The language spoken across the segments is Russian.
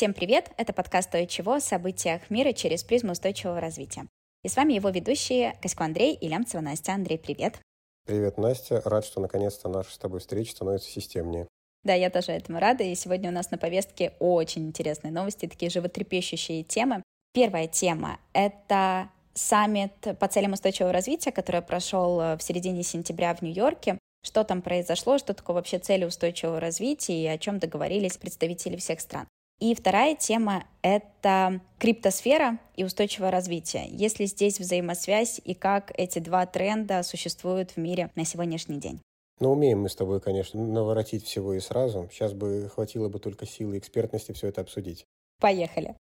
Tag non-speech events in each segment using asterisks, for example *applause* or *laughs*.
Всем привет! Это подкаст «То и чего» о событиях мира через призму устойчивого развития. И с вами его ведущие Косько Андрей и Лямцева Настя. Андрей, привет! Привет, Настя. Рад, что наконец-то наша с тобой встреча становится системнее. Да, я тоже этому рада. И сегодня у нас на повестке очень интересные новости, такие животрепещущие темы. Первая тема — это саммит по целям устойчивого развития, который прошел в середине сентября в Нью-Йорке. Что там произошло, что такое вообще цели устойчивого развития и о чем договорились представители всех стран. И вторая тема — это криптосфера и устойчивое развитие. Есть ли здесь взаимосвязь и как эти два тренда существуют в мире на сегодняшний день? Ну, умеем мы с тобой, конечно, наворотить всего и сразу. Сейчас бы хватило бы только силы и экспертности все это обсудить. Поехали.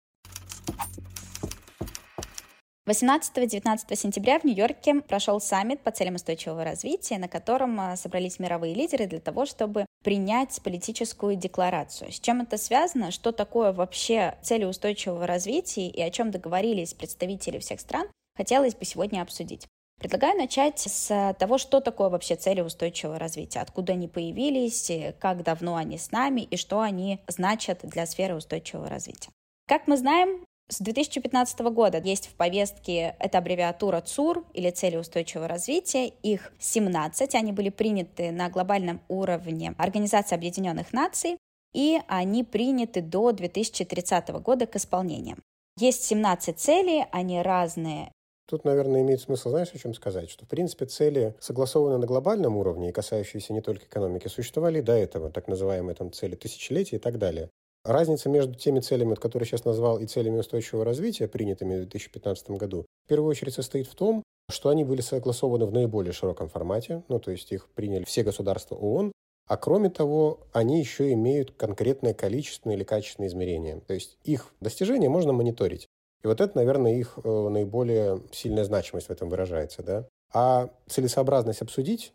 18-19 сентября в Нью-Йорке прошел саммит по целям устойчивого развития, на котором а, собрались мировые лидеры для того, чтобы принять политическую декларацию. С чем это связано? Что такое вообще цели устойчивого развития и о чем договорились представители всех стран? Хотелось бы сегодня обсудить. Предлагаю начать с того, что такое вообще цели устойчивого развития, откуда они появились, как давно они с нами и что они значат для сферы устойчивого развития. Как мы знаем, с 2015 года есть в повестке эта аббревиатура ЦУР или цели устойчивого развития. Их 17. Они были приняты на глобальном уровне Организации Объединенных Наций и они приняты до 2030 года к исполнению. Есть 17 целей, они разные. Тут, наверное, имеет смысл, знаешь, о чем сказать? Что, в принципе, цели, согласованные на глобальном уровне и касающиеся не только экономики, существовали до этого, так называемые там цели тысячелетия и так далее. Разница между теми целями, которые сейчас назвал, и целями устойчивого развития, принятыми в 2015 году, в первую очередь состоит в том, что они были согласованы в наиболее широком формате, ну, то есть их приняли все государства ООН, а кроме того, они еще имеют конкретное количественное или качественное измерение. То есть их достижения можно мониторить. И вот это, наверное, их э, наиболее сильная значимость в этом выражается. Да? А целесообразность обсудить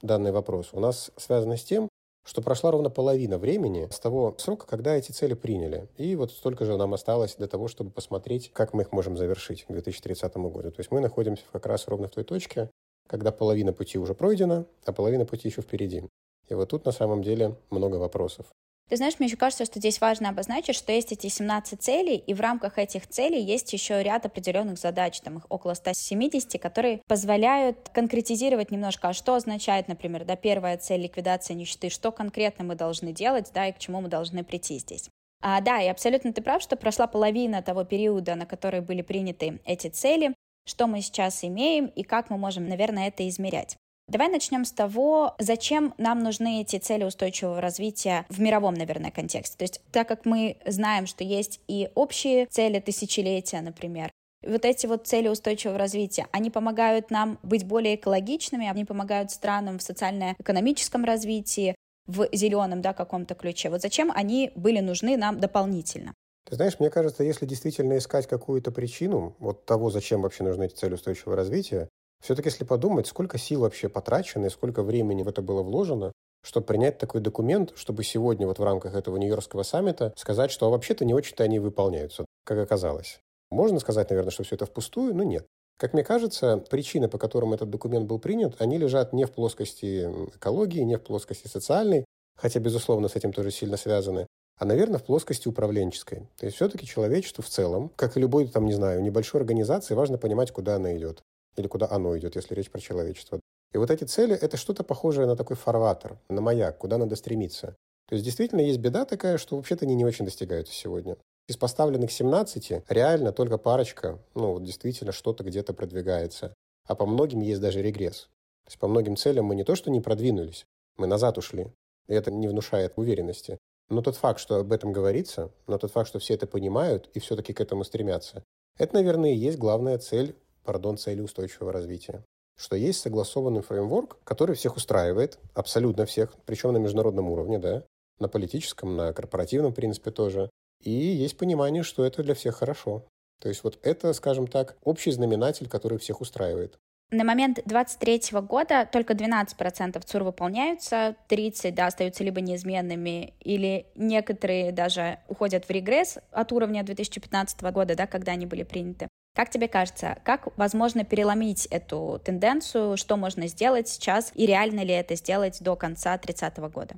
данный вопрос у нас связана с тем, что прошла ровно половина времени с того срока, когда эти цели приняли. И вот столько же нам осталось для того, чтобы посмотреть, как мы их можем завершить к 2030 году. То есть мы находимся как раз ровно в той точке, когда половина пути уже пройдена, а половина пути еще впереди. И вот тут на самом деле много вопросов. Ты знаешь, мне еще кажется, что здесь важно обозначить, что есть эти 17 целей, и в рамках этих целей есть еще ряд определенных задач, там их около 170, которые позволяют конкретизировать немножко, а что означает, например, да, первая цель ликвидация нищеты, что конкретно мы должны делать, да, и к чему мы должны прийти здесь. А, да, и абсолютно ты прав, что прошла половина того периода, на который были приняты эти цели, что мы сейчас имеем и как мы можем, наверное, это измерять. Давай начнем с того, зачем нам нужны эти цели устойчивого развития в мировом, наверное, контексте. То есть, так как мы знаем, что есть и общие цели тысячелетия, например, вот эти вот цели устойчивого развития, они помогают нам быть более экологичными, они помогают странам в социально-экономическом развитии, в зеленом да, каком-то ключе. Вот зачем они были нужны нам дополнительно? Ты знаешь, мне кажется, если действительно искать какую-то причину вот того, зачем вообще нужны эти цели устойчивого развития, все-таки, если подумать, сколько сил вообще потрачено и сколько времени в это было вложено, чтобы принять такой документ, чтобы сегодня вот в рамках этого Нью-Йоркского саммита сказать, что вообще-то не очень-то они выполняются, как оказалось. Можно сказать, наверное, что все это впустую, но нет. Как мне кажется, причины, по которым этот документ был принят, они лежат не в плоскости экологии, не в плоскости социальной, хотя, безусловно, с этим тоже сильно связаны, а, наверное, в плоскости управленческой. То есть все-таки человечеству в целом, как и любой, там, не знаю, небольшой организации, важно понимать, куда она идет или куда оно идет, если речь про человечество. И вот эти цели — это что-то похожее на такой фарватер, на маяк, куда надо стремиться. То есть действительно есть беда такая, что вообще-то они не очень достигаются сегодня. Из поставленных 17 реально только парочка, ну, вот действительно что-то где-то продвигается. А по многим есть даже регресс. То есть по многим целям мы не то что не продвинулись, мы назад ушли. И это не внушает уверенности. Но тот факт, что об этом говорится, но тот факт, что все это понимают и все-таки к этому стремятся, это, наверное, и есть главная цель пардон, цели устойчивого развития. Что есть согласованный фреймворк, который всех устраивает, абсолютно всех, причем на международном уровне, да, на политическом, на корпоративном принципе тоже. И есть понимание, что это для всех хорошо. То есть вот это, скажем так, общий знаменатель, который всех устраивает. На момент 2023 года только 12% ЦУР выполняются, 30% да, остаются либо неизменными, или некоторые даже уходят в регресс от уровня 2015 года, да, когда они были приняты. Как тебе кажется, как возможно переломить эту тенденцию, что можно сделать сейчас и реально ли это сделать до конца 30 года?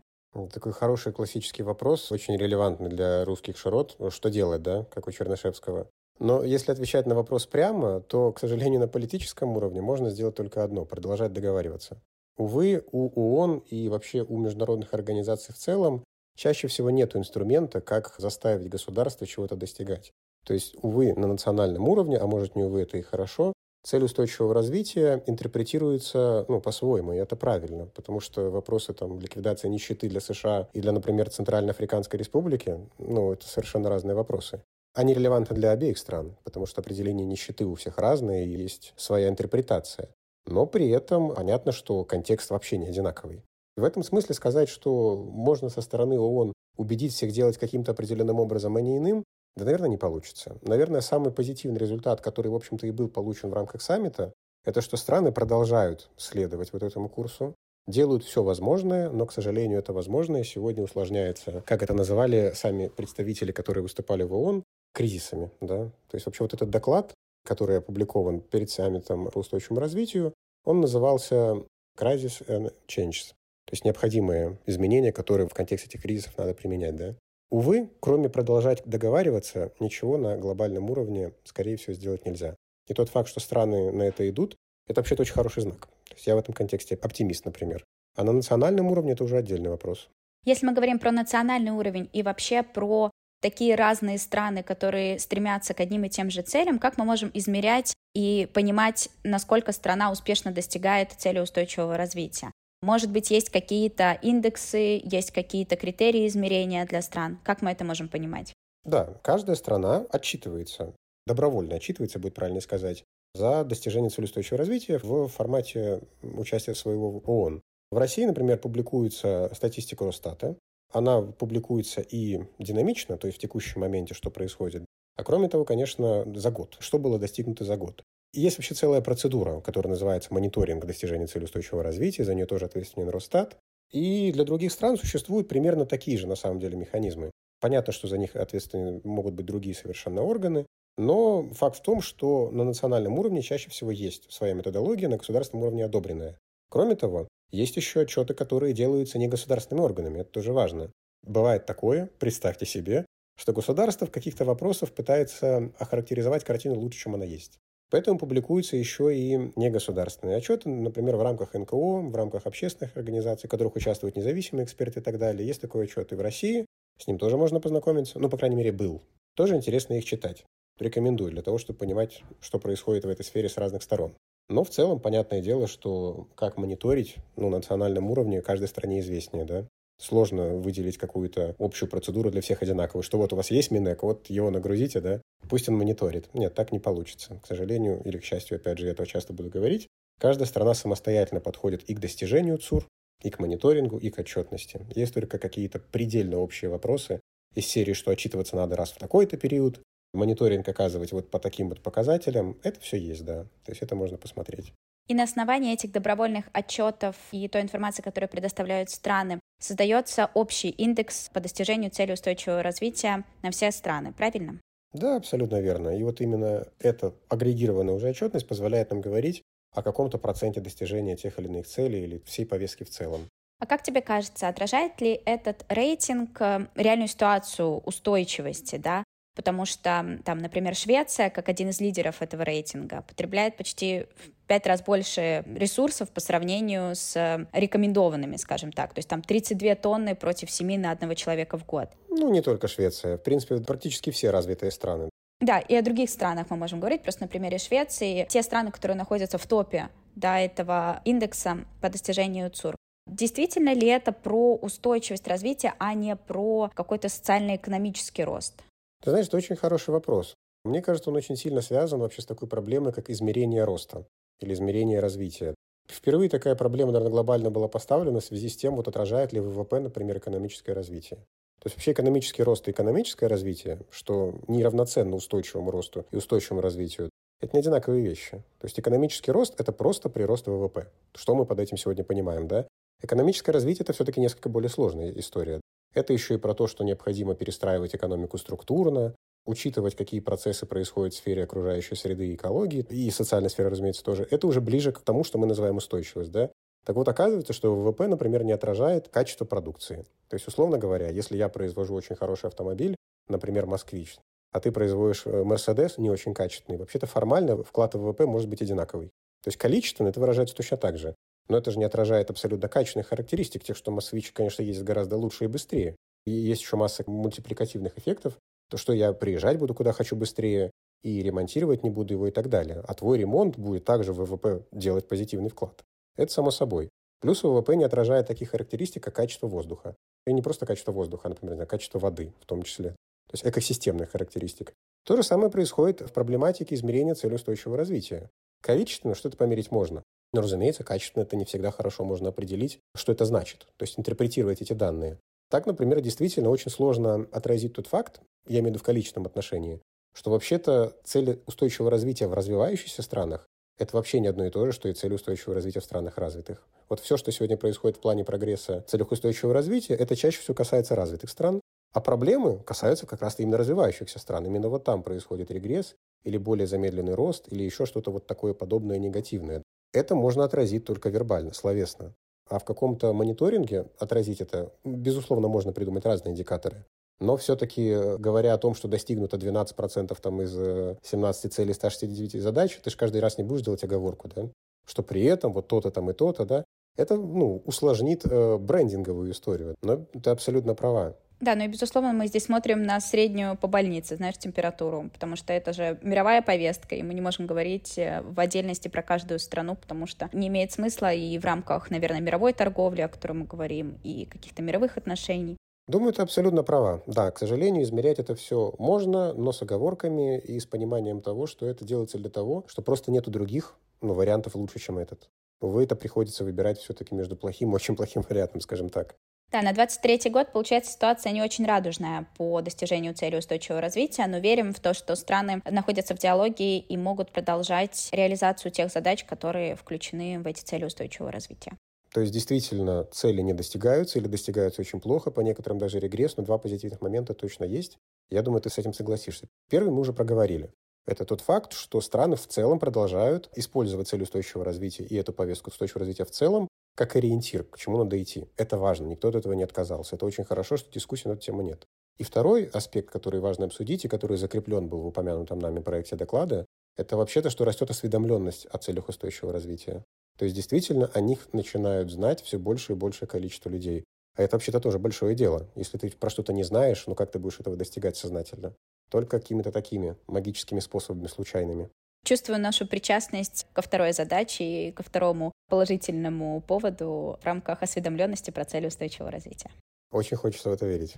Такой хороший классический вопрос, очень релевантный для русских широт. Что делать, да, как у Чернышевского? Но если отвечать на вопрос прямо, то, к сожалению, на политическом уровне можно сделать только одно – продолжать договариваться. Увы, у ООН и вообще у международных организаций в целом чаще всего нет инструмента, как заставить государство чего-то достигать. То есть, увы, на национальном уровне, а может не увы, это и хорошо, цель устойчивого развития интерпретируется ну, по-своему, и это правильно, потому что вопросы там, ликвидации нищеты для США и для, например, Центральноафриканской Республики, ну, это совершенно разные вопросы. Они релевантны для обеих стран, потому что определение нищеты у всех разное, и есть своя интерпретация. Но при этом понятно, что контекст вообще не одинаковый. В этом смысле сказать, что можно со стороны ООН убедить всех делать каким-то определенным образом, а не иным, да, наверное, не получится. Наверное, самый позитивный результат, который, в общем-то, и был получен в рамках саммита, это что страны продолжают следовать вот этому курсу, делают все возможное, но, к сожалению, это возможное сегодня усложняется, как это называли сами представители, которые выступали в ООН, кризисами. Да? То есть вообще вот этот доклад, который опубликован перед саммитом по устойчивому развитию, он назывался «Crisis and Changes», то есть необходимые изменения, которые в контексте этих кризисов надо применять. Да? Увы, кроме продолжать договариваться, ничего на глобальном уровне, скорее всего, сделать нельзя. И тот факт, что страны на это идут, это вообще-то очень хороший знак. То есть я в этом контексте оптимист, например. А на национальном уровне это уже отдельный вопрос. Если мы говорим про национальный уровень и вообще про такие разные страны, которые стремятся к одним и тем же целям, как мы можем измерять и понимать, насколько страна успешно достигает цели устойчивого развития? Может быть, есть какие-то индексы, есть какие-то критерии измерения для стран. Как мы это можем понимать? Да, каждая страна отчитывается, добровольно отчитывается, будет правильно сказать, за достижение цели устойчивого развития в формате участия своего ООН. В России, например, публикуется статистика Росстата. Она публикуется и динамично, то есть в текущем моменте, что происходит. А кроме того, конечно, за год. Что было достигнуто за год? Есть вообще целая процедура, которая называется мониторинг достижения цели устойчивого развития, за нее тоже ответственен Росстат. И для других стран существуют примерно такие же, на самом деле, механизмы. Понятно, что за них ответственны могут быть другие совершенно органы, но факт в том, что на национальном уровне чаще всего есть своя методология, на государственном уровне одобренная. Кроме того, есть еще отчеты, которые делаются не государственными органами, это тоже важно. Бывает такое, представьте себе, что государство в каких-то вопросах пытается охарактеризовать картину лучше, чем она есть. Поэтому публикуются еще и негосударственные отчеты, например, в рамках НКО, в рамках общественных организаций, в которых участвуют независимые эксперты и так далее. Есть такой отчет и в России, с ним тоже можно познакомиться, ну, по крайней мере, был. Тоже интересно их читать. Рекомендую для того, чтобы понимать, что происходит в этой сфере с разных сторон. Но в целом, понятное дело, что как мониторить ну, на национальном уровне каждой стране известнее, да сложно выделить какую-то общую процедуру для всех одинаковую, что вот у вас есть Минэк, вот его нагрузите, да, пусть он мониторит. Нет, так не получится. К сожалению или к счастью, опять же, я этого часто буду говорить, каждая страна самостоятельно подходит и к достижению ЦУР, и к мониторингу, и к отчетности. Есть только какие-то предельно общие вопросы из серии, что отчитываться надо раз в такой-то период, мониторинг оказывать вот по таким вот показателям, это все есть, да. То есть это можно посмотреть. И на основании этих добровольных отчетов и той информации, которую предоставляют страны, создается общий индекс по достижению цели устойчивого развития на все страны, правильно? Да, абсолютно верно. И вот именно эта агрегированная уже отчетность позволяет нам говорить о каком-то проценте достижения тех или иных целей или всей повестки в целом. А как тебе кажется, отражает ли этот рейтинг э, реальную ситуацию устойчивости, да? потому что там, например, Швеция, как один из лидеров этого рейтинга, потребляет почти пять раз больше ресурсов по сравнению с э, рекомендованными, скажем так. То есть там 32 тонны против 7 на одного человека в год. Ну, не только Швеция. В принципе, практически все развитые страны. Да, и о других странах мы можем говорить, просто на примере Швеции. Те страны, которые находятся в топе да, этого индекса по достижению ЦУР. Действительно ли это про устойчивость развития, а не про какой-то социально-экономический рост? Ты знаешь, это очень хороший вопрос. Мне кажется, он очень сильно связан вообще с такой проблемой, как измерение роста или измерение развития. Впервые такая проблема, наверное, глобально была поставлена в связи с тем, вот отражает ли ВВП, например, экономическое развитие. То есть вообще экономический рост и экономическое развитие, что неравноценно устойчивому росту и устойчивому развитию, это не одинаковые вещи. То есть экономический рост – это просто прирост ВВП. Что мы под этим сегодня понимаем, да? Экономическое развитие – это все-таки несколько более сложная история. Это еще и про то, что необходимо перестраивать экономику структурно, учитывать, какие процессы происходят в сфере окружающей среды и экологии, и социальной сферы, разумеется, тоже. Это уже ближе к тому, что мы называем устойчивость, да? Так вот, оказывается, что ВВП, например, не отражает качество продукции. То есть, условно говоря, если я произвожу очень хороший автомобиль, например, «Москвич», а ты производишь э, «Мерседес» не очень качественный, вообще-то формально вклад в ВВП может быть одинаковый. То есть количественно это выражается точно так же. Но это же не отражает абсолютно качественных характеристик, тех, что «Москвич», конечно, ездит гораздо лучше и быстрее. И есть еще масса мультипликативных эффектов, то, что я приезжать буду куда хочу быстрее, и ремонтировать не буду его и так далее. А твой ремонт будет также в ВВП делать позитивный вклад. Это само собой. Плюс ВВП не отражает таких характеристик, как качество воздуха. И не просто качество воздуха, а, например, а качество воды в том числе. То есть экосистемных характеристик. То же самое происходит в проблематике измерения цели устойчивого развития. Количественно что-то померить можно. Но, разумеется, качественно это не всегда хорошо можно определить, что это значит. То есть интерпретировать эти данные. Так, например, действительно очень сложно отразить тот факт, я имею в виду в количественном отношении, что вообще-то цели устойчивого развития в развивающихся странах это вообще не одно и то же, что и цели устойчивого развития в странах развитых. Вот все, что сегодня происходит в плане прогресса в целях устойчивого развития, это чаще всего касается развитых стран, а проблемы касаются как раз именно развивающихся стран. Именно вот там происходит регресс или более замедленный рост, или еще что-то вот такое подобное негативное. Это можно отразить только вербально, словесно. А в каком-то мониторинге отразить это, безусловно, можно придумать разные индикаторы. Но все-таки, э, говоря о том, что достигнуто 12% там, из 17 э, целей 169 задач, ты же каждый раз не будешь делать оговорку, да? что при этом вот то-то там и то-то, да, это ну, усложнит э, брендинговую историю. Но ты абсолютно права. Да, ну и, безусловно, мы здесь смотрим на среднюю по больнице, знаешь, температуру, потому что это же мировая повестка, и мы не можем говорить э, в отдельности про каждую страну, потому что не имеет смысла и в рамках, наверное, мировой торговли, о которой мы говорим, и каких-то мировых отношений. Думаю, ты абсолютно права. Да, к сожалению, измерять это все можно, но с оговорками и с пониманием того, что это делается для того, что просто нету других ну, вариантов лучше, чем этот. Увы, это приходится выбирать все-таки между плохим и очень плохим вариантом, скажем так. Да, на 23 год, получается, ситуация не очень радужная по достижению цели устойчивого развития, но верим в то, что страны находятся в диалоге и могут продолжать реализацию тех задач, которые включены в эти цели устойчивого развития. То есть действительно цели не достигаются или достигаются очень плохо, по некоторым даже регресс, но два позитивных момента точно есть. Я думаю, ты с этим согласишься. Первый мы уже проговорили. Это тот факт, что страны в целом продолжают использовать цель устойчивого развития и эту повестку устойчивого развития в целом как ориентир, к чему надо идти. Это важно, никто от этого не отказался. Это очень хорошо, что дискуссий на эту тему нет. И второй аспект, который важно обсудить и который закреплен был в упомянутом нами проекте доклада, это вообще-то, что растет осведомленность о целях устойчивого развития. То есть действительно о них начинают знать все больше и большее количество людей. А это вообще-то тоже большое дело. Если ты про что-то не знаешь, ну как ты будешь этого достигать сознательно? Только какими-то такими магическими способами, случайными. Чувствую нашу причастность ко второй задаче и ко второму положительному поводу в рамках осведомленности про цели устойчивого развития. Очень хочется в это верить.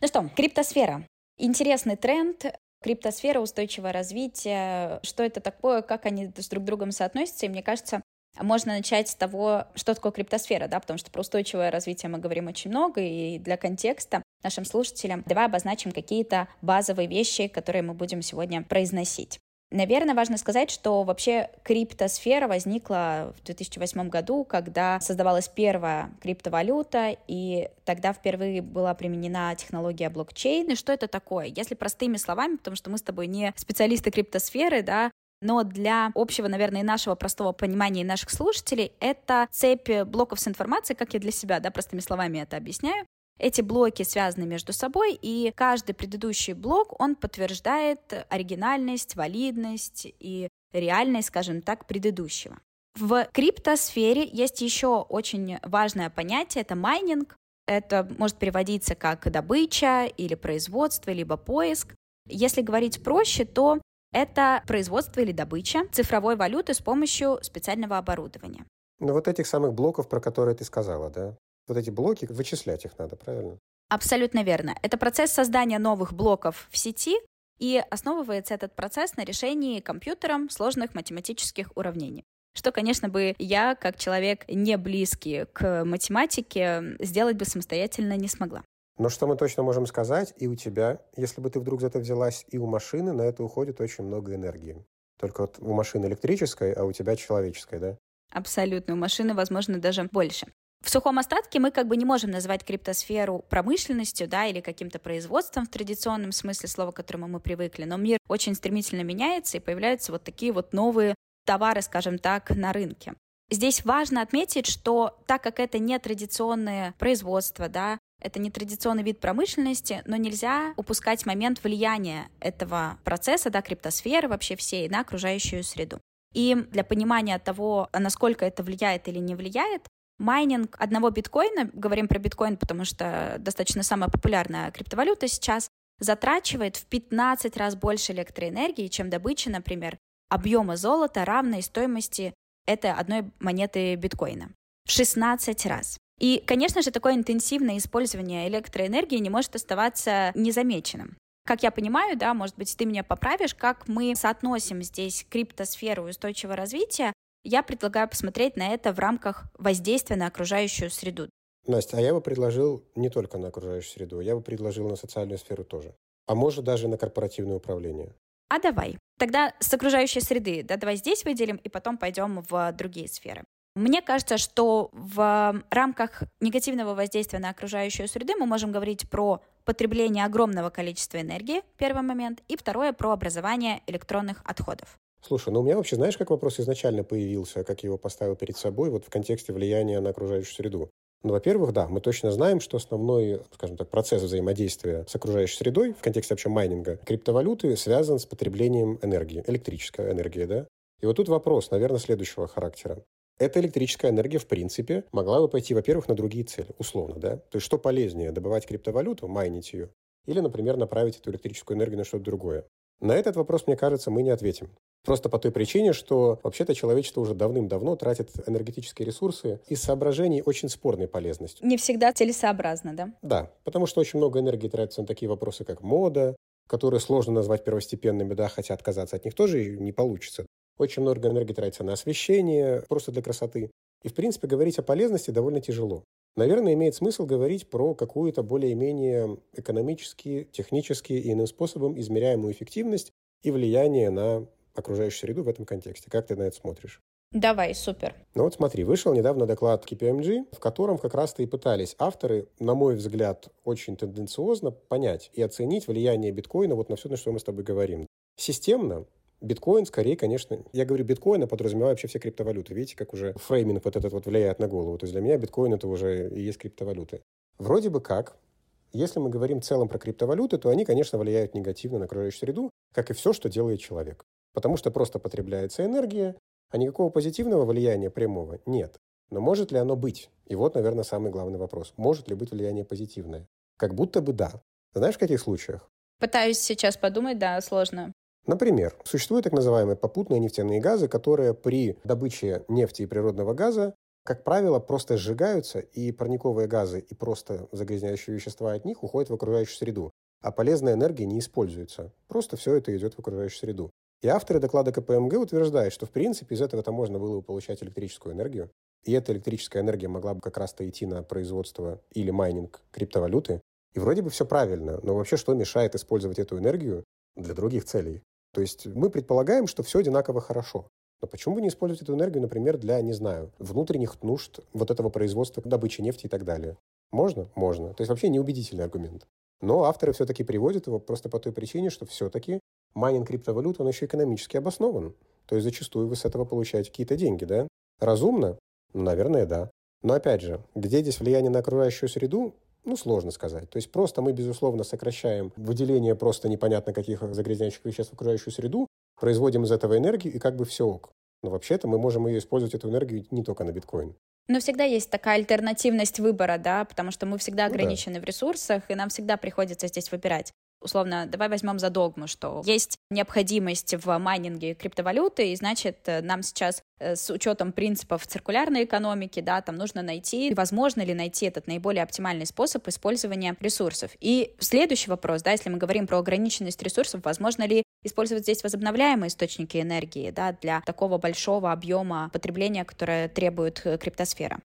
Ну что, криптосфера. Интересный тренд, криптосфера, устойчивое развитие, что это такое, как они с друг другом соотносятся. И мне кажется, можно начать с того, что такое криптосфера, да, потому что про устойчивое развитие мы говорим очень много, и для контекста нашим слушателям давай обозначим какие-то базовые вещи, которые мы будем сегодня произносить. Наверное, важно сказать, что вообще криптосфера возникла в 2008 году, когда создавалась первая криптовалюта, и тогда впервые была применена технология блокчейн. И что это такое? Если простыми словами, потому что мы с тобой не специалисты криптосферы, да, но для общего, наверное, и нашего простого понимания и наших слушателей это цепь блоков с информацией, как я для себя, да, простыми словами это объясняю, эти блоки связаны между собой, и каждый предыдущий блок, он подтверждает оригинальность, валидность и реальность, скажем так, предыдущего. В криптосфере есть еще очень важное понятие, это майнинг. Это может переводиться как добыча или производство, либо поиск. Если говорить проще, то это производство или добыча цифровой валюты с помощью специального оборудования. Ну вот этих самых блоков, про которые ты сказала, да? вот эти блоки, вычислять их надо, правильно? Абсолютно верно. Это процесс создания новых блоков в сети, и основывается этот процесс на решении компьютером сложных математических уравнений. Что, конечно, бы я, как человек не близкий к математике, сделать бы самостоятельно не смогла. Но что мы точно можем сказать, и у тебя, если бы ты вдруг за это взялась, и у машины на это уходит очень много энергии. Только вот у машины электрической, а у тебя человеческой, да? Абсолютно. У машины, возможно, даже больше. В сухом остатке мы как бы не можем назвать криптосферу промышленностью, да, или каким-то производством в традиционном смысле слова, к которому мы привыкли, но мир очень стремительно меняется, и появляются вот такие вот новые товары, скажем так, на рынке. Здесь важно отметить, что так как это не традиционное производство, да, это не традиционный вид промышленности, но нельзя упускать момент влияния этого процесса, да, криптосферы вообще всей на окружающую среду. И для понимания того, насколько это влияет или не влияет, майнинг одного биткоина, говорим про биткоин, потому что достаточно самая популярная криптовалюта сейчас, затрачивает в 15 раз больше электроэнергии, чем добыча, например, объема золота равной стоимости этой одной монеты биткоина. В 16 раз. И, конечно же, такое интенсивное использование электроэнергии не может оставаться незамеченным. Как я понимаю, да, может быть, ты меня поправишь, как мы соотносим здесь криптосферу устойчивого развития, я предлагаю посмотреть на это в рамках воздействия на окружающую среду. Настя, а я бы предложил не только на окружающую среду, я бы предложил на социальную сферу тоже. А может даже на корпоративное управление. А давай. Тогда с окружающей среды, да, давай здесь выделим, и потом пойдем в другие сферы. Мне кажется, что в рамках негативного воздействия на окружающую среду мы можем говорить про потребление огромного количества энергии, первый момент, и второе про образование электронных отходов. Слушай, ну у меня вообще, знаешь, как вопрос изначально появился, как я его поставил перед собой, вот в контексте влияния на окружающую среду? Ну, во-первых, да, мы точно знаем, что основной, скажем так, процесс взаимодействия с окружающей средой в контексте вообще майнинга криптовалюты связан с потреблением энергии, электрической энергии, да? И вот тут вопрос, наверное, следующего характера. Эта электрическая энергия, в принципе, могла бы пойти, во-первых, на другие цели, условно, да? То есть что полезнее, добывать криптовалюту, майнить ее, или, например, направить эту электрическую энергию на что-то другое? На этот вопрос, мне кажется, мы не ответим. Просто по той причине, что вообще-то человечество уже давным-давно тратит энергетические ресурсы из соображений очень спорной полезности. Не всегда целесообразно, да? Да, потому что очень много энергии тратится на такие вопросы, как мода, которые сложно назвать первостепенными, да, хотя отказаться от них тоже не получится. Очень много энергии тратится на освещение, просто для красоты. И, в принципе, говорить о полезности довольно тяжело. Наверное, имеет смысл говорить про какую-то более-менее экономически, технически и иным способом измеряемую эффективность и влияние на окружающую среду в этом контексте. Как ты на это смотришь? Давай, супер. Ну вот смотри, вышел недавно доклад KPMG, в котором как раз-то и пытались авторы, на мой взгляд, очень тенденциозно понять и оценить влияние биткоина вот на все, на что мы с тобой говорим. Системно Биткоин скорее, конечно, я говорю биткоин, а подразумеваю вообще все криптовалюты. Видите, как уже фрейминг вот этот вот влияет на голову. То есть для меня биткоин это уже и есть криптовалюты. Вроде бы как, если мы говорим в целом про криптовалюты, то они, конечно, влияют негативно на окружающую среду, как и все, что делает человек. Потому что просто потребляется энергия, а никакого позитивного влияния прямого нет. Но может ли оно быть? И вот, наверное, самый главный вопрос. Может ли быть влияние позитивное? Как будто бы да. Знаешь, в каких случаях? Пытаюсь сейчас подумать, да, сложно. Например, существуют так называемые попутные нефтяные газы, которые при добыче нефти и природного газа, как правило, просто сжигаются, и парниковые газы и просто загрязняющие вещества от них уходят в окружающую среду, а полезная энергия не используется. Просто все это идет в окружающую среду. И авторы доклада КПМГ утверждают, что в принципе из этого-то можно было бы получать электрическую энергию, и эта электрическая энергия могла бы как раз-то идти на производство или майнинг криптовалюты. И вроде бы все правильно, но вообще что мешает использовать эту энергию для других целей? То есть мы предполагаем, что все одинаково хорошо. Но почему бы не использовать эту энергию, например, для, не знаю, внутренних нужд вот этого производства, добычи нефти и так далее? Можно? Можно. То есть вообще неубедительный аргумент. Но авторы все-таки приводят его просто по той причине, что все-таки майнинг криптовалют, он еще экономически обоснован. То есть зачастую вы с этого получаете какие-то деньги, да? Разумно? Ну, наверное, да. Но опять же, где здесь влияние на окружающую среду, ну, сложно сказать. То есть просто мы, безусловно, сокращаем выделение просто непонятно каких загрязняющих веществ в окружающую среду, производим из этого энергию, и как бы все ок. Но вообще-то мы можем ее использовать, эту энергию, не только на биткоин. Но всегда есть такая альтернативность выбора, да, потому что мы всегда ограничены ну, да. в ресурсах, и нам всегда приходится здесь выбирать. Условно, давай возьмем за догму, что есть необходимость в майнинге криптовалюты, и значит, э, нам сейчас э, с учетом принципов циркулярной экономики, да, там нужно найти, возможно ли найти этот наиболее оптимальный способ использования ресурсов. И следующий вопрос, да, если мы говорим про ограниченность ресурсов, возможно ли использовать здесь возобновляемые источники энергии, да, для такого большого объема потребления, которое требует э, криптосфера?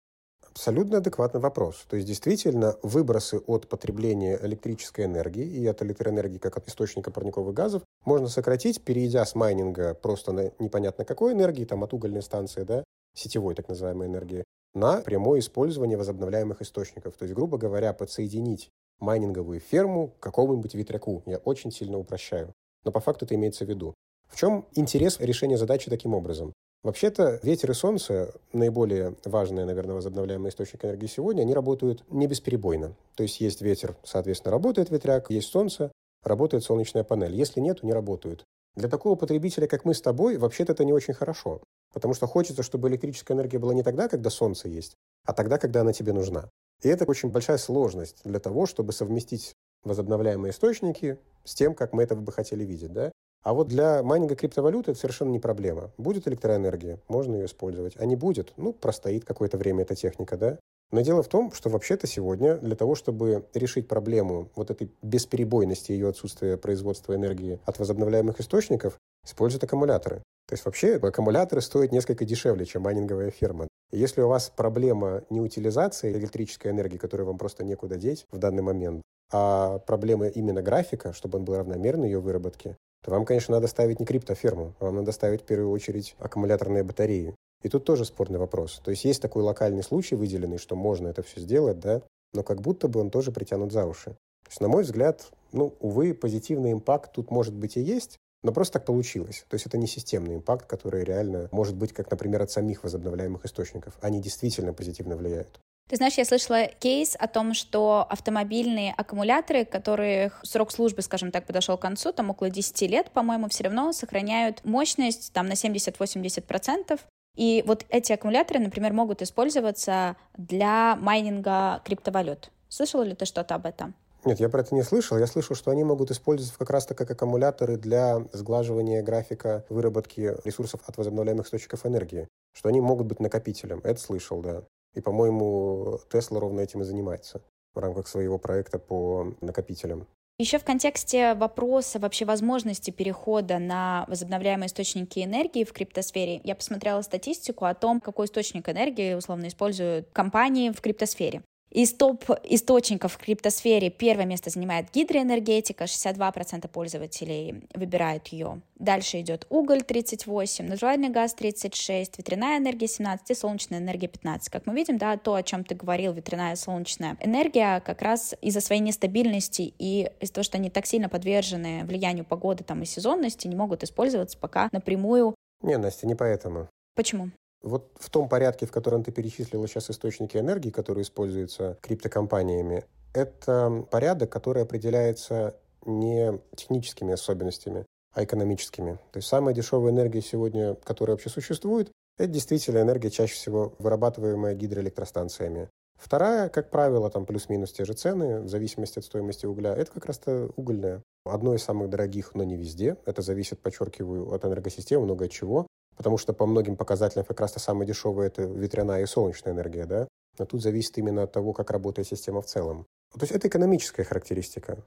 Абсолютно адекватный вопрос. То есть действительно выбросы от потребления электрической энергии и от электроэнергии как от источника парниковых газов можно сократить, перейдя с майнинга просто на непонятно какой энергии, там от угольной станции, да, сетевой так называемой энергии, на прямое использование возобновляемых источников. То есть, грубо говоря, подсоединить майнинговую ферму к какому-нибудь ветряку. Я очень сильно упрощаю. Но по факту это имеется в виду. В чем интерес решения задачи таким образом? Вообще-то ветер и солнце, наиболее важные, наверное, возобновляемые источники энергии сегодня, они работают не бесперебойно. То есть есть ветер, соответственно, работает ветряк, есть солнце, работает солнечная панель. Если нет, не работают. Для такого потребителя, как мы с тобой, вообще-то это не очень хорошо. Потому что хочется, чтобы электрическая энергия была не тогда, когда солнце есть, а тогда, когда она тебе нужна. И это очень большая сложность для того, чтобы совместить возобновляемые источники с тем, как мы этого бы хотели видеть. Да? А вот для майнинга криптовалюты это совершенно не проблема. Будет электроэнергия, можно ее использовать. А не будет, ну, простоит какое-то время эта техника, да? Но дело в том, что вообще-то сегодня для того, чтобы решить проблему вот этой бесперебойности ее отсутствия производства энергии от возобновляемых источников, используют аккумуляторы. То есть вообще аккумуляторы стоят несколько дешевле, чем майнинговая ферма. Если у вас проблема не утилизации электрической энергии, которую вам просто некуда деть в данный момент, а проблема именно графика, чтобы он был равномерный ее выработке, то вам, конечно, надо ставить не криптоферму, вам надо ставить в первую очередь аккумуляторные батареи. И тут тоже спорный вопрос. То есть есть такой локальный случай выделенный, что можно это все сделать, да, но как будто бы он тоже притянут за уши. То есть, на мой взгляд, ну, увы, позитивный импакт тут может быть и есть, но просто так получилось. То есть это не системный импакт, который реально может быть, как, например, от самих возобновляемых источников. Они действительно позитивно влияют. Ты знаешь, я слышала кейс о том, что автомобильные аккумуляторы, которых срок службы, скажем так, подошел к концу, там около 10 лет, по-моему, все равно сохраняют мощность там на 70-80%. И вот эти аккумуляторы, например, могут использоваться для майнинга криптовалют. Слышал ли ты что-то об этом? Нет, я про это не слышал. Я слышал, что они могут использоваться как раз-то как аккумуляторы для сглаживания графика выработки ресурсов от возобновляемых источников энергии. Что они могут быть накопителем. Это слышал, да. И, по-моему, Тесла ровно этим и занимается в рамках своего проекта по накопителям. Еще в контексте вопроса вообще возможности перехода на возобновляемые источники энергии в криптосфере, я посмотрела статистику о том, какой источник энергии условно используют компании в криптосфере. Из топ-источников в криптосфере первое место занимает гидроэнергетика, 62% пользователей выбирают ее. Дальше идет уголь 38%, натуральный газ 36%, ветряная энергия 17% и солнечная энергия 15%. Как мы видим, да, то, о чем ты говорил, ветряная и солнечная энергия, как раз из-за своей нестабильности и из-за того, что они так сильно подвержены влиянию погоды там, и сезонности, не могут использоваться пока напрямую. Не, Настя, не поэтому. Почему? Вот в том порядке, в котором ты перечислила сейчас источники энергии, которые используются криптокомпаниями, это порядок, который определяется не техническими особенностями, а экономическими. То есть самая дешевая энергия сегодня, которая вообще существует, это действительно энергия, чаще всего вырабатываемая гидроэлектростанциями. Вторая, как правило, там плюс-минус те же цены, в зависимости от стоимости угля, это как раз-то угольная. Одно из самых дорогих, но не везде. Это зависит, подчеркиваю, от энергосистемы, много от чего потому что по многим показателям как раз-то самое дешевое – это ветряная и солнечная энергия, да? Но тут зависит именно от того, как работает система в целом. То есть это экономическая характеристика.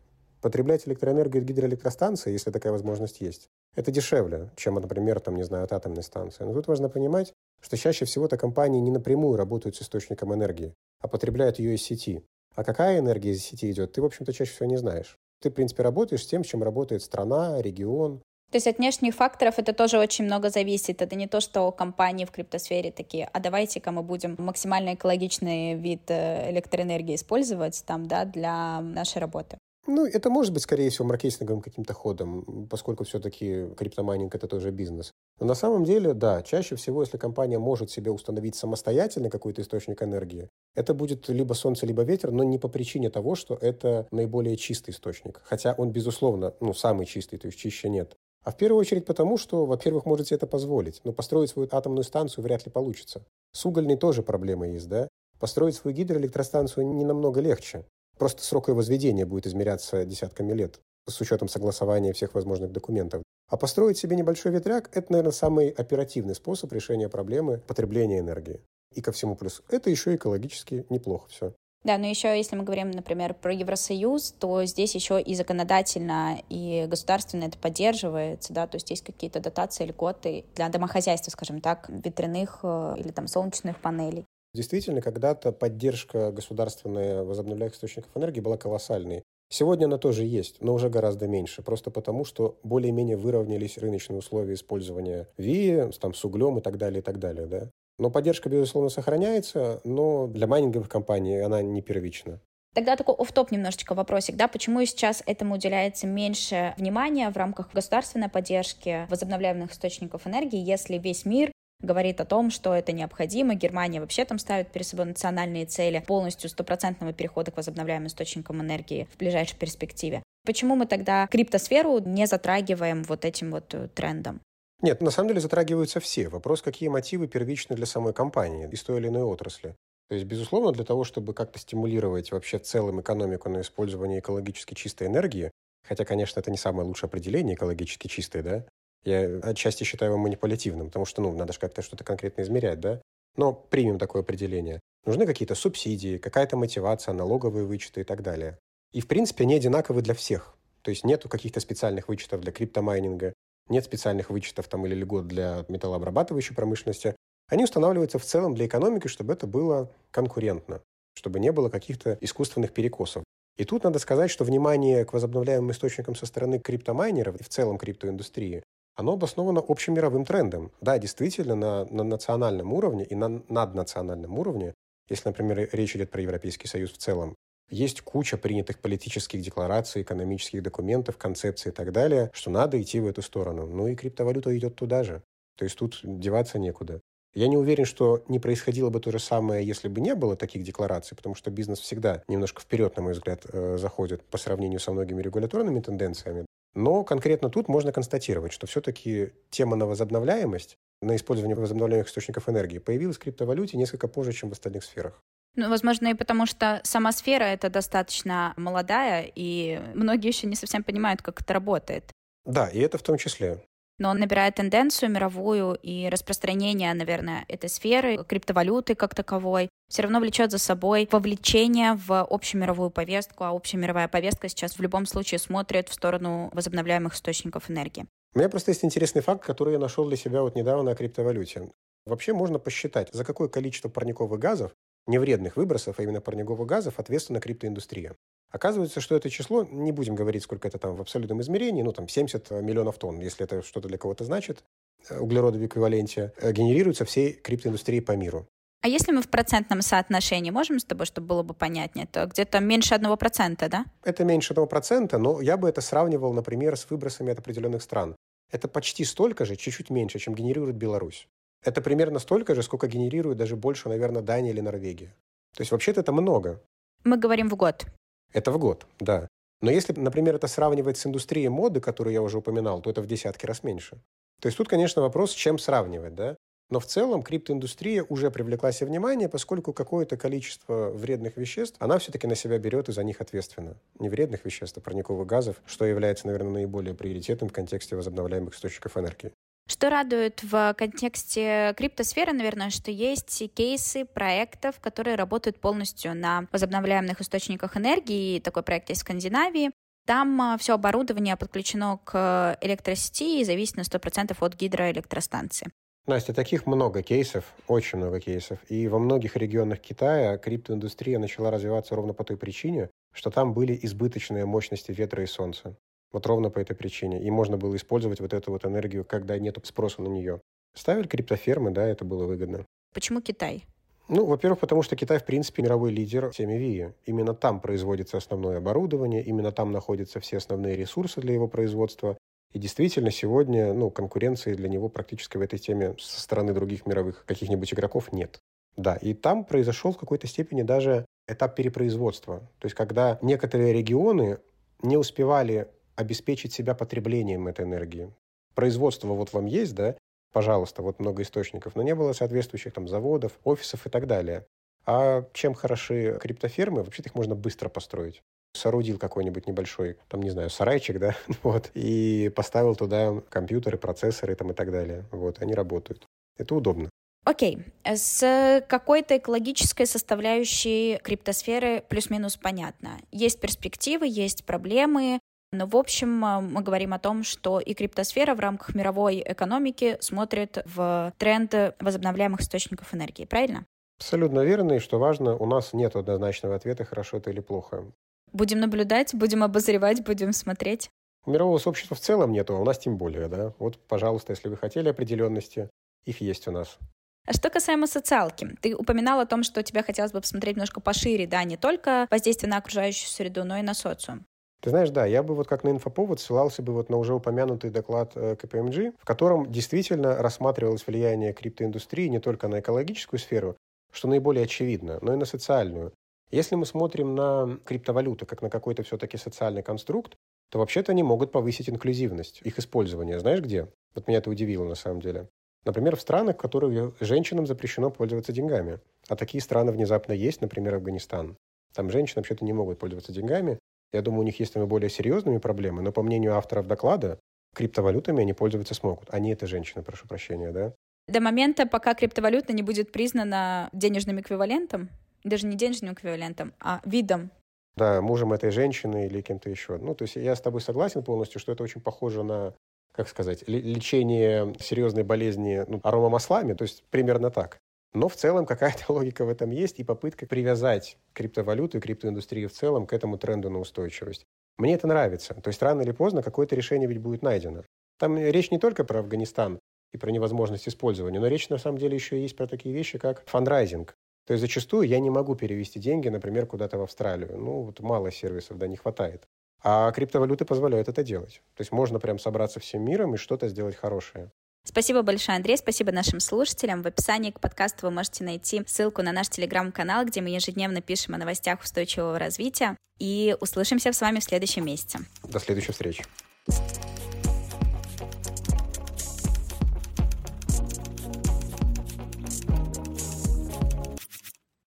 Потреблять электроэнергию от гидроэлектростанции, если такая возможность есть, это дешевле, чем, например, там, не знаю, от атомной станции. Но тут важно понимать, что чаще всего-то компании не напрямую работают с источником энергии, а потребляют ее из сети. А какая энергия из сети идет, ты, в общем-то, чаще всего не знаешь. Ты, в принципе, работаешь с тем, чем работает страна, регион, то есть от внешних факторов это тоже очень много зависит. Это не то, что компании в криптосфере такие, а давайте-ка мы будем максимально экологичный вид э, электроэнергии использовать там, да, для нашей работы. Ну, это может быть, скорее всего, маркетинговым каким-то ходом, поскольку все-таки криптомайнинг — это тоже бизнес. Но на самом деле, да, чаще всего, если компания может себе установить самостоятельно какой-то источник энергии, это будет либо солнце, либо ветер, но не по причине того, что это наиболее чистый источник. Хотя он, безусловно, ну, самый чистый, то есть чище нет. А в первую очередь потому, что, во-первых, можете это позволить, но построить свою атомную станцию вряд ли получится. С угольной тоже проблема есть, да? Построить свою гидроэлектростанцию не намного легче. Просто срок ее возведения будет измеряться десятками лет с учетом согласования всех возможных документов. А построить себе небольшой ветряк – это, наверное, самый оперативный способ решения проблемы потребления энергии. И ко всему плюс, это еще экологически неплохо все. Да, но еще если мы говорим, например, про Евросоюз, то здесь еще и законодательно, и государственно это поддерживается, да, то есть есть какие-то дотации, льготы для домохозяйства, скажем так, ветряных э, или там солнечных панелей. Действительно, когда-то поддержка государственная возобновляемых источников энергии была колоссальной. Сегодня она тоже есть, но уже гораздо меньше, просто потому, что более-менее выровнялись рыночные условия использования ВИИ, там, с углем и так далее, и так далее, да. Но поддержка, безусловно, сохраняется, но для майнинговых компаний она не первична. Тогда такой оф-топ немножечко вопросик, да, почему сейчас этому уделяется меньше внимания в рамках государственной поддержки возобновляемых источников энергии, если весь мир говорит о том, что это необходимо. Германия вообще там ставит перед собой национальные цели полностью стопроцентного перехода к возобновляемым источникам энергии в ближайшей перспективе. Почему мы тогда криптосферу не затрагиваем вот этим вот э, трендом? Нет, на самом деле затрагиваются все. Вопрос, какие мотивы первичны для самой компании из той или иной отрасли. То есть, безусловно, для того, чтобы как-то стимулировать вообще целым экономику на использование экологически чистой энергии, хотя, конечно, это не самое лучшее определение экологически чистой, да, я отчасти считаю его манипулятивным, потому что, ну, надо же как-то что-то конкретно измерять, да, но примем такое определение. Нужны какие-то субсидии, какая-то мотивация, налоговые вычеты и так далее. И, в принципе, они одинаковы для всех. То есть нету каких-то специальных вычетов для криптомайнинга, нет специальных вычетов там или льгот для металлообрабатывающей промышленности. Они устанавливаются в целом для экономики, чтобы это было конкурентно, чтобы не было каких-то искусственных перекосов. И тут надо сказать, что внимание к возобновляемым источникам со стороны криптомайнеров и в целом криптоиндустрии, оно обосновано общим мировым трендом. Да, действительно, на, на национальном уровне и на наднациональном уровне, если, например, речь идет про Европейский Союз в целом, есть куча принятых политических деклараций, экономических документов, концепций и так далее, что надо идти в эту сторону. Ну и криптовалюта идет туда же. То есть тут деваться некуда. Я не уверен, что не происходило бы то же самое, если бы не было таких деклараций, потому что бизнес всегда немножко вперед, на мой взгляд, э, заходит по сравнению со многими регуляторными тенденциями. Но конкретно тут можно констатировать, что все-таки тема на возобновляемость, на использование возобновляемых источников энергии появилась в криптовалюте несколько позже, чем в остальных сферах. Ну, возможно, и потому что сама сфера это достаточно молодая, и многие еще не совсем понимают, как это работает. Да, и это в том числе. Но он набирает тенденцию мировую и распространение, наверное, этой сферы, криптовалюты как таковой, все равно влечет за собой вовлечение в общемировую повестку, а общемировая повестка сейчас в любом случае смотрит в сторону возобновляемых источников энергии. У меня просто есть интересный факт, который я нашел для себя вот недавно о криптовалюте. Вообще можно посчитать, за какое количество парниковых газов невредных выбросов, а именно парниковых газов, ответственна криптоиндустрия. Оказывается, что это число, не будем говорить, сколько это там в абсолютном измерении, ну там 70 миллионов тонн, если это что-то для кого-то значит, э, углерода в эквиваленте, э, генерируется всей криптоиндустрии по миру. А если мы в процентном соотношении можем с тобой, чтобы было бы понятнее, то где-то меньше одного процента, да? Это меньше одного процента, но я бы это сравнивал, например, с выбросами от определенных стран. Это почти столько же, чуть-чуть меньше, чем генерирует Беларусь. Это примерно столько же, сколько генерирует даже больше, наверное, Дания или Норвегия. То есть вообще-то это много. Мы говорим в год. Это в год, да. Но если, например, это сравнивать с индустрией моды, которую я уже упоминал, то это в десятки раз меньше. То есть тут, конечно, вопрос, с чем сравнивать, да? Но в целом криптоиндустрия уже привлекла себе внимание, поскольку какое-то количество вредных веществ, она все-таки на себя берет и за них ответственна. Не вредных веществ, а парниковых газов, что является, наверное, наиболее приоритетным в контексте возобновляемых источников энергии. Что радует в контексте криптосферы, наверное, что есть кейсы проектов, которые работают полностью на возобновляемых источниках энергии. Такой проект есть в Скандинавии. Там а, все оборудование подключено к электросети и зависит на 100% от гидроэлектростанции. Настя, таких много кейсов, очень много кейсов. И во многих регионах Китая криптоиндустрия начала развиваться ровно по той причине, что там были избыточные мощности ветра и солнца. Вот ровно по этой причине. И можно было использовать вот эту вот энергию, когда нет спроса на нее. Ставили криптофермы, да, это было выгодно. Почему Китай? Ну, во-первых, потому что Китай, в принципе, мировой лидер в теме ВИИ. Именно там производится основное оборудование, именно там находятся все основные ресурсы для его производства. И действительно, сегодня ну, конкуренции для него практически в этой теме со стороны других мировых каких-нибудь игроков нет. Да, и там произошел в какой-то степени даже этап перепроизводства. То есть, когда некоторые регионы не успевали обеспечить себя потреблением этой энергии. Производство вот вам есть, да, пожалуйста, вот много источников, но не было соответствующих там заводов, офисов и так далее. А чем хороши криптофермы? Вообще-то их можно быстро построить. Соорудил какой-нибудь небольшой, там, не знаю, сарайчик, да, *laughs* вот, и поставил туда компьютеры, процессоры там и так далее. Вот, они работают. Это удобно. Окей, okay. с какой-то экологической составляющей криптосферы плюс-минус понятно. Есть перспективы, есть проблемы, но, в общем, э, мы говорим о том, что и криптосфера в рамках мировой экономики смотрит в тренд возобновляемых источников энергии, правильно? Абсолютно верно, и что важно, у нас нет однозначного ответа, хорошо это или плохо. Будем наблюдать, будем обозревать, будем смотреть. У мирового сообщества в целом нету, а у нас тем более, да. Вот, пожалуйста, если вы хотели определенности, их есть у нас. А что касаемо социалки, ты упоминал о том, что тебе хотелось бы посмотреть немножко пошире, да, не только воздействие на окружающую среду, но и на социум. Ты знаешь, да, я бы вот как на инфоповод ссылался бы вот на уже упомянутый доклад э, КПМГ, в котором действительно рассматривалось влияние криптоиндустрии не только на экологическую сферу, что наиболее очевидно, но и на социальную. Если мы смотрим на криптовалюты как на какой-то все-таки социальный конструкт, то вообще-то они могут повысить инклюзивность их использования. Знаешь где? Вот меня это удивило на самом деле. Например, в странах, в которых женщинам запрещено пользоваться деньгами. А такие страны внезапно есть, например, Афганистан. Там женщины вообще-то не могут пользоваться деньгами. Я думаю, у них есть там и более серьезными проблемы, но по мнению авторов доклада, криптовалютами они пользоваться смогут. Они это женщины, прошу прощения, да? До момента, пока криптовалюта не будет признана денежным эквивалентом, даже не денежным эквивалентом, а видом да, мужем этой женщины или кем-то еще. Ну, то есть я с тобой согласен полностью, что это очень похоже на, как сказать, лечение серьезной болезни ну, аромамаслами, то есть примерно так. Но в целом какая-то *laughs* логика в этом есть и попытка привязать криптовалюту и криптоиндустрию в целом к этому тренду на устойчивость. Мне это нравится. То есть рано или поздно какое-то решение ведь будет найдено. Там речь не только про Афганистан и про невозможность использования, но речь на самом деле еще есть про такие вещи, как фандрайзинг. То есть зачастую я не могу перевести деньги, например, куда-то в Австралию. Ну, вот мало сервисов, да, не хватает. А криптовалюты позволяют это делать. То есть можно прям собраться всем миром и что-то сделать хорошее. Спасибо большое, Андрей. Спасибо нашим слушателям. В описании к подкасту вы можете найти ссылку на наш телеграм-канал, где мы ежедневно пишем о новостях устойчивого развития. И услышимся с вами в следующем месяце. До следующей встречи.